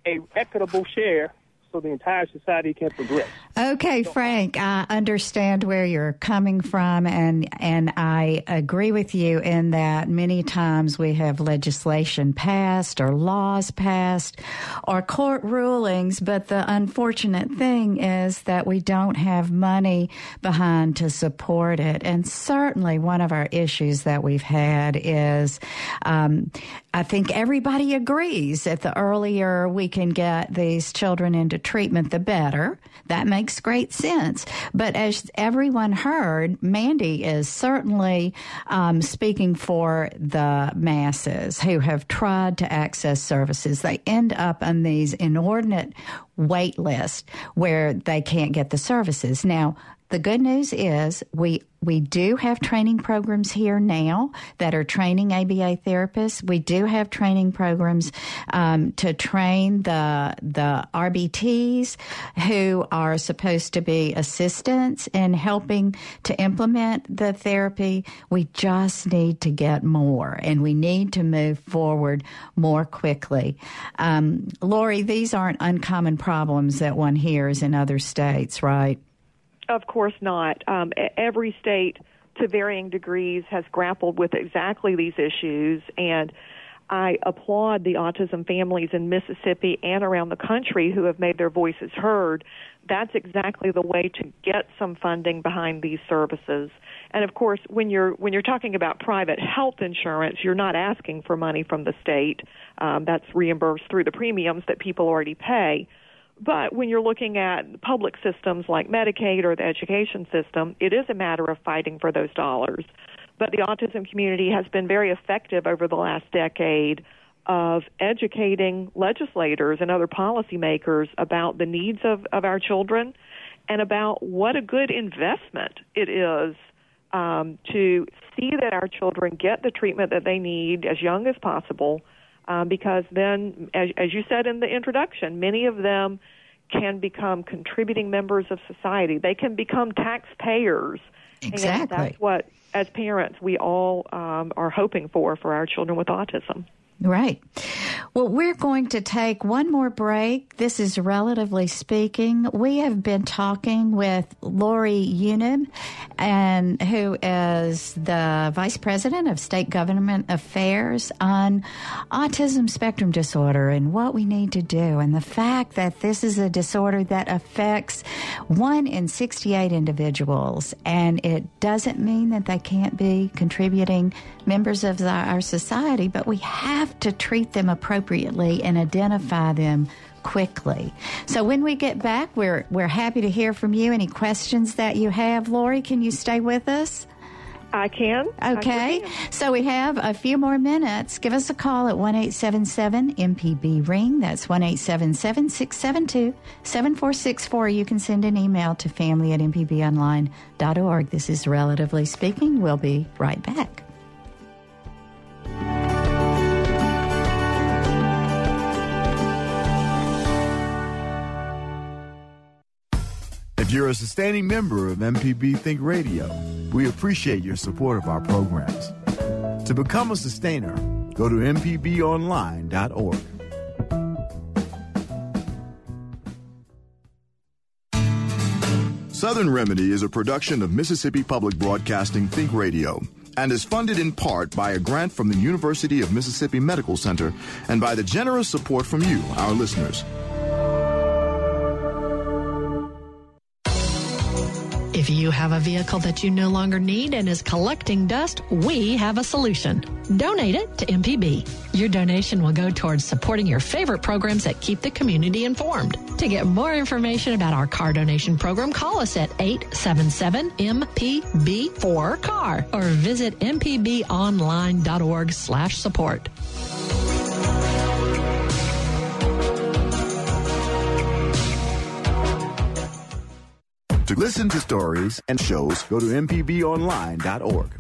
a equitable share so the entire society can progress. Okay, Frank, I understand where you're coming from, and and I agree with you in that many times we have legislation passed or laws passed or court rulings, but the unfortunate thing is that we don't have money behind to support it. And certainly, one of our issues that we've had is, um, I think everybody agrees that the earlier we can get these children into treatment, the better. That makes great sense. But as everyone heard, Mandy is certainly um, speaking for the masses who have tried to access services. They end up on these inordinate wait lists where they can't get the services. Now, the good news is we we do have training programs here now that are training ABA therapists. We do have training programs um, to train the the RBTs who are supposed to be assistants in helping to implement the therapy. We just need to get more, and we need to move forward more quickly. Um, Lorri, these aren't uncommon problems that one hears in other states, right? Of course not. Um, every state, to varying degrees, has grappled with exactly these issues, and I applaud the autism families in Mississippi and around the country who have made their voices heard. That's exactly the way to get some funding behind these services. And of course, when you're when you're talking about private health insurance, you're not asking for money from the state. Um, that's reimbursed through the premiums that people already pay. But when you're looking at public systems like Medicaid or the education system, it is a matter of fighting for those dollars. But the autism community has been very effective over the last decade of educating legislators and other policymakers about the needs of, of our children and about what a good investment it is um, to see that our children get the treatment that they need as young as possible um, because then, as, as you said in the introduction, many of them can become contributing members of society. They can become taxpayers. Exactly. And that's what, as parents, we all um, are hoping for for our children with autism. Right. Well, we're going to take one more break. This is relatively speaking. We have been talking with Lorri Unumb, and who is the Vice President of State Government Affairs on autism spectrum disorder and what we need to do, and the fact that this is a disorder that affects one in 68 individuals, and it doesn't mean that they can't be contributing members of our society, but we have to treat them appropriately and identify them quickly. So when we get back, we're we're happy to hear from you. Any questions that you have, Lorri? Can you stay with us? I can. Okay. I can. So we have a few more minutes. Give us a call at 1 877 MPB Ring. That's 1 877 672 7464. You can send an email to family at mpbonline.org. This is Relatively Speaking. We'll be right back. You're a sustaining member of MPB Think Radio, we appreciate your support of our programs. To become a sustainer, go to MPBOnline.org. Southern Remedy is a production of Mississippi Public Broadcasting Think Radio and is funded in part by a grant from the University of Mississippi Medical Center and by the generous support from you, our listeners. If you have a vehicle that you no longer need and is collecting dust, we have a solution. Donate it to MPB. Your donation will go towards supporting your favorite programs that keep the community informed. To get more information about our car donation program, call us at 877 MPB4 car or visit mpbonline.org slash support. To listen to stories and shows, go to MPBOnline.org.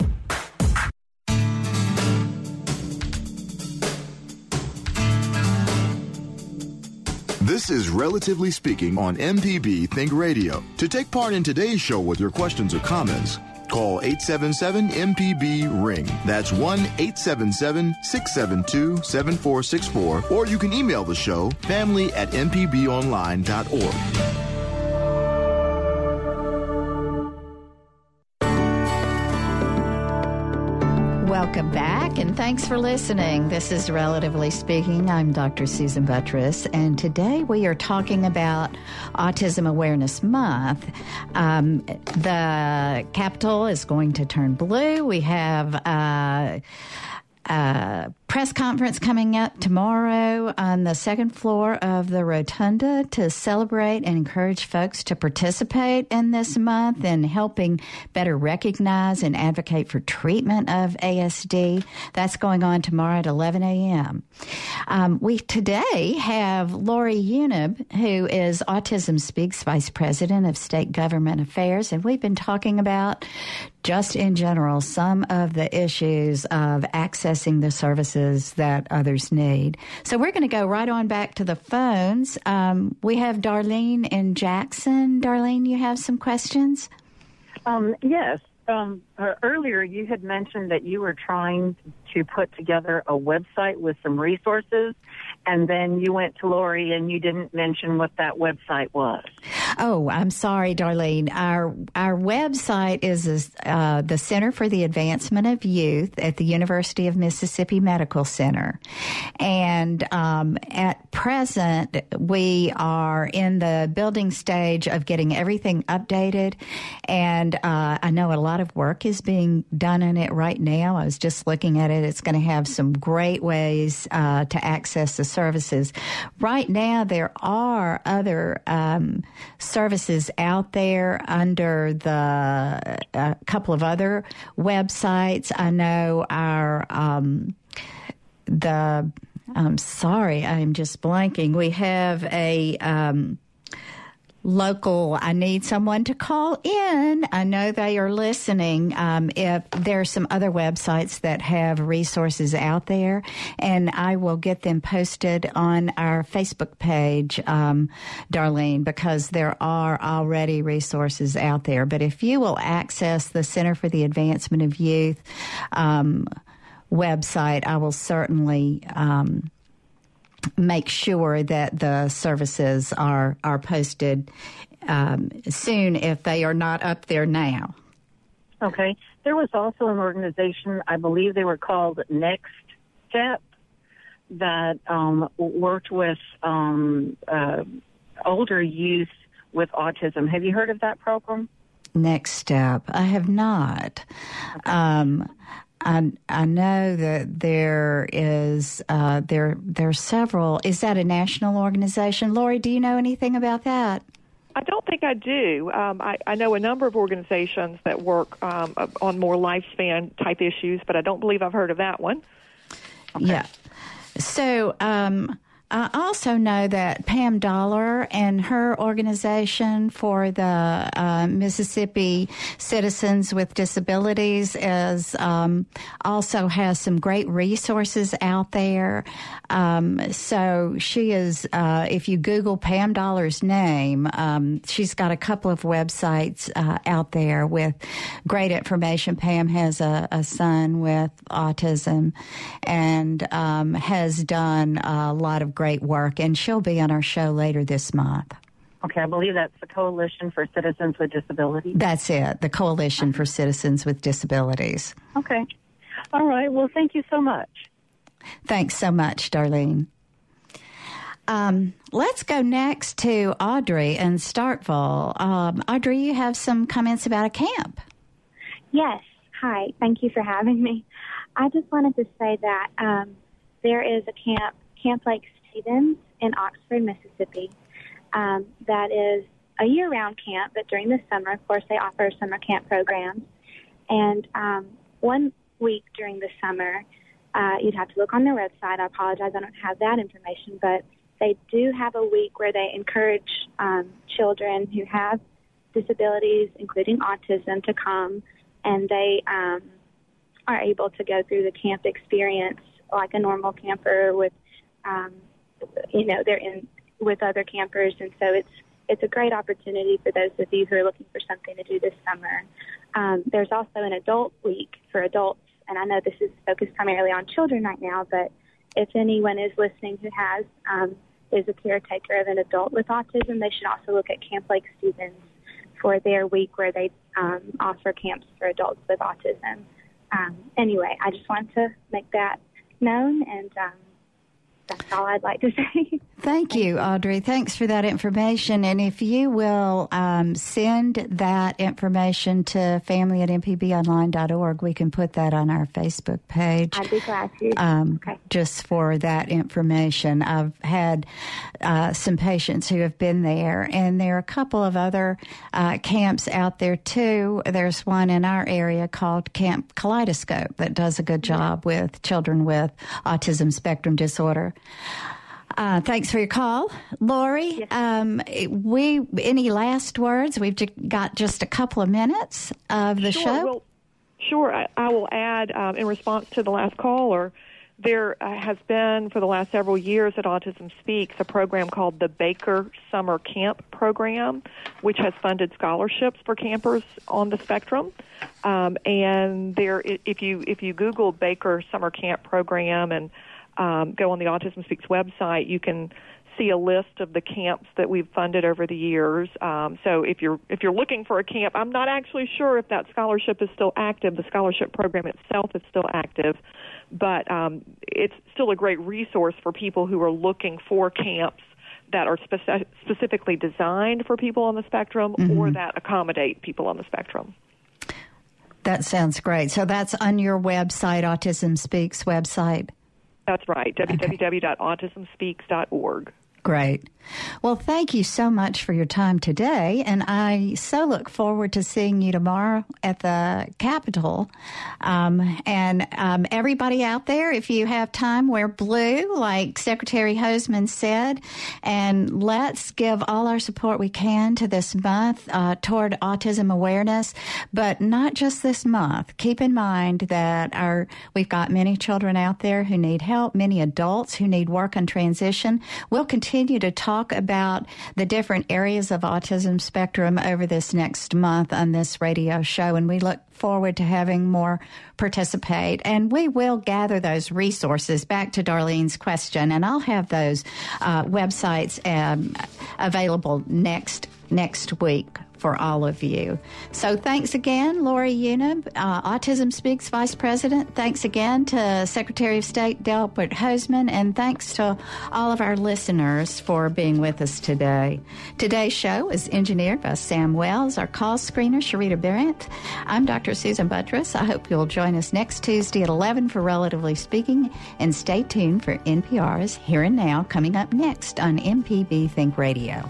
This is Relatively Speaking on MPB Think Radio. To take part in today's show with your questions or comments, call 877 MPB Ring. That's 1 877 672 7464. Or you can email the show family at MPBOnline.org. and thanks for listening. This is Relatively Speaking. I'm Dr. Susan Buttross, and today we are talking about Autism Awareness Month. Um, the Capitol is going to turn blue. We have uh, uh, press conference coming up tomorrow on the second floor of the Rotunda to celebrate and encourage folks to participate in this month in helping better recognize and advocate for treatment of ASD. That's going on tomorrow at 11 a.m. Um, we today have Lorri Unumb, who is Autism Speaks Vice President of State Government Affairs, and we've been talking about just in general some of the issues of accessing the services that others need. So we're going to go right on back to the phones. Um, we have Darlene and Jackson. Darlene, you have some questions? Um, yes. Um, uh, earlier, you had mentioned that you were trying to put together a website with some resources, and then you went to Lorri and you didn't mention what that website was. Oh, I'm sorry, Darlene. Our our website is uh, the Center for the Advancement of Youth at the University of Mississippi Medical Center, and um, at present we are in the building stage of getting everything updated, and uh, I know a lot of work is being done in it right now. I was just looking at it. It's going to have some great ways uh, to access the services. Right now, there are other um, services out there under the a couple of other websites. I know our um, the. I'm sorry, I'm just blanking. We have a. Um, local, I need someone to call in. I know they are listening. Um, if there are some other websites that have resources out there, and I will get them posted on our Facebook page, um, Darlene, because there are already resources out there. But if you will access the Center for the Advancement of Youth um, website, I will certainly. Um, make sure that the services are are posted um, soon if they are not up there now. Okay. There was also an organization, I believe they were called Next Step, that um, worked with um, uh, older youth with autism. Have you heard of that program? Next Step. I have not. Okay. Um, I I know that there is uh, there there are several. Is that a national organization? Lorri, do you know anything about that? I don't think I do. Um, I, I know a number of organizations that work um, on more lifespan type issues, but I don't believe I've heard of that one. Okay. Yeah. So, um, I also know that Pam Dollar and her organization for the uh, Mississippi Citizens with Disabilities is um, also has some great resources out there. Um, so she is, uh, if you Google Pam Dollar's name, um, she's got a couple of websites uh, out there with great information. Pam has a, a son with autism and um, has done a lot of great work, and she'll be on our show later this month. Okay, I believe that's the Coalition for Citizens with Disabilities. That's it, the Coalition for Citizens with Disabilities. Okay. All right. Well, thank you so much. Thanks so much, Darlene. Um, let's go next to Audrey in Starkville. Um, Audrey, you have some comments about a camp. Yes. Hi. Thank you for having me. I just wanted to say that um, there is a camp, Camp Lake Stephens in Oxford, Mississippi. Um, that is a year-round camp, but during the summer, of course, they offer summer camp programs. And um, one week during the summer, uh, you'd have to look on their website. I apologize, I don't have that information, but they do have a week where they encourage um, children who have disabilities, including autism, to come, and they um, are able to go through the camp experience like a normal camper with um, you know they're in with other campers, and so it's it's a great opportunity for those of you who are looking for something to do this summer. Um, there's also an adult week for adults, and I know this is focused primarily on children right now, but if anyone is listening who has um, is a caretaker of an adult with autism, they should also look at Camp Lake Stephens for their week where they um, offer camps for adults with autism. Um, anyway, I just wanted to make that known and um, that's all I'd like to say. Thank you, Audrey. Thanks for that information. And if you will um, send that information to family at mpbonline.org, we can put that on our Facebook page. I'd be glad to. Um, okay. Just for that information. I've had uh, some patients who have been there, and there are a couple of other uh, camps out there too. There's one in our area called Camp Kaleidoscope that does a good job with children with autism spectrum disorder. Uh, thanks for your call, Lorri. Yes. Um, we any last words? We've got just a couple of minutes of the sure, show. Well, sure, I, I will add um, in response to the last caller. There uh, has been for the last several years at Autism Speaks a program called the Baker Summer Camp Program, which has funded scholarships for campers on the spectrum. Um, and there, if you if you Google Baker Summer Camp Program and um, go on the Autism Speaks website, you can see a list of the camps that we've funded over the years. Um, so if you're if you're looking for a camp, I'm not actually sure if that scholarship is still active. The scholarship program itself is still active, but um, it's still a great resource for people who are looking for camps that are speci- specifically designed for people on the spectrum mm-hmm. or that accommodate people on the spectrum. That sounds great. So that's on your website, Autism Speaks website. That's right, www.autismspeaks.org. Great. Well, thank you so much for your time today. And I so look forward to seeing you tomorrow at the Capitol. Um, and um, everybody out there, if you have time, wear blue, like Secretary Hosemann said. And let's give all our support we can to this month uh, toward autism awareness. But not just this month. Keep in mind that our we've got many children out there who need help, many adults who need work on transition. We'll continue continue to talk about the different areas of autism spectrum over this next month on this radio show, and we look forward to having more participate. And we will gather those resources back to Darlene's question, and I'll have those uh, websites um, available next next week for all of you. So thanks again, Lorri Unumb, uh, Autism Speaks Vice President. Thanks again to Secretary of State Delbert Hosemann, and thanks to all of our listeners for being with us today. Today's show is engineered by Sam Wells, our call screener, Sharita Bryant. I'm Dr. Susan Buttross. I hope you'll join us next Tuesday at 11 for Relatively Speaking, and stay tuned for NPR's Here and Now coming up next on MPB Think Radio.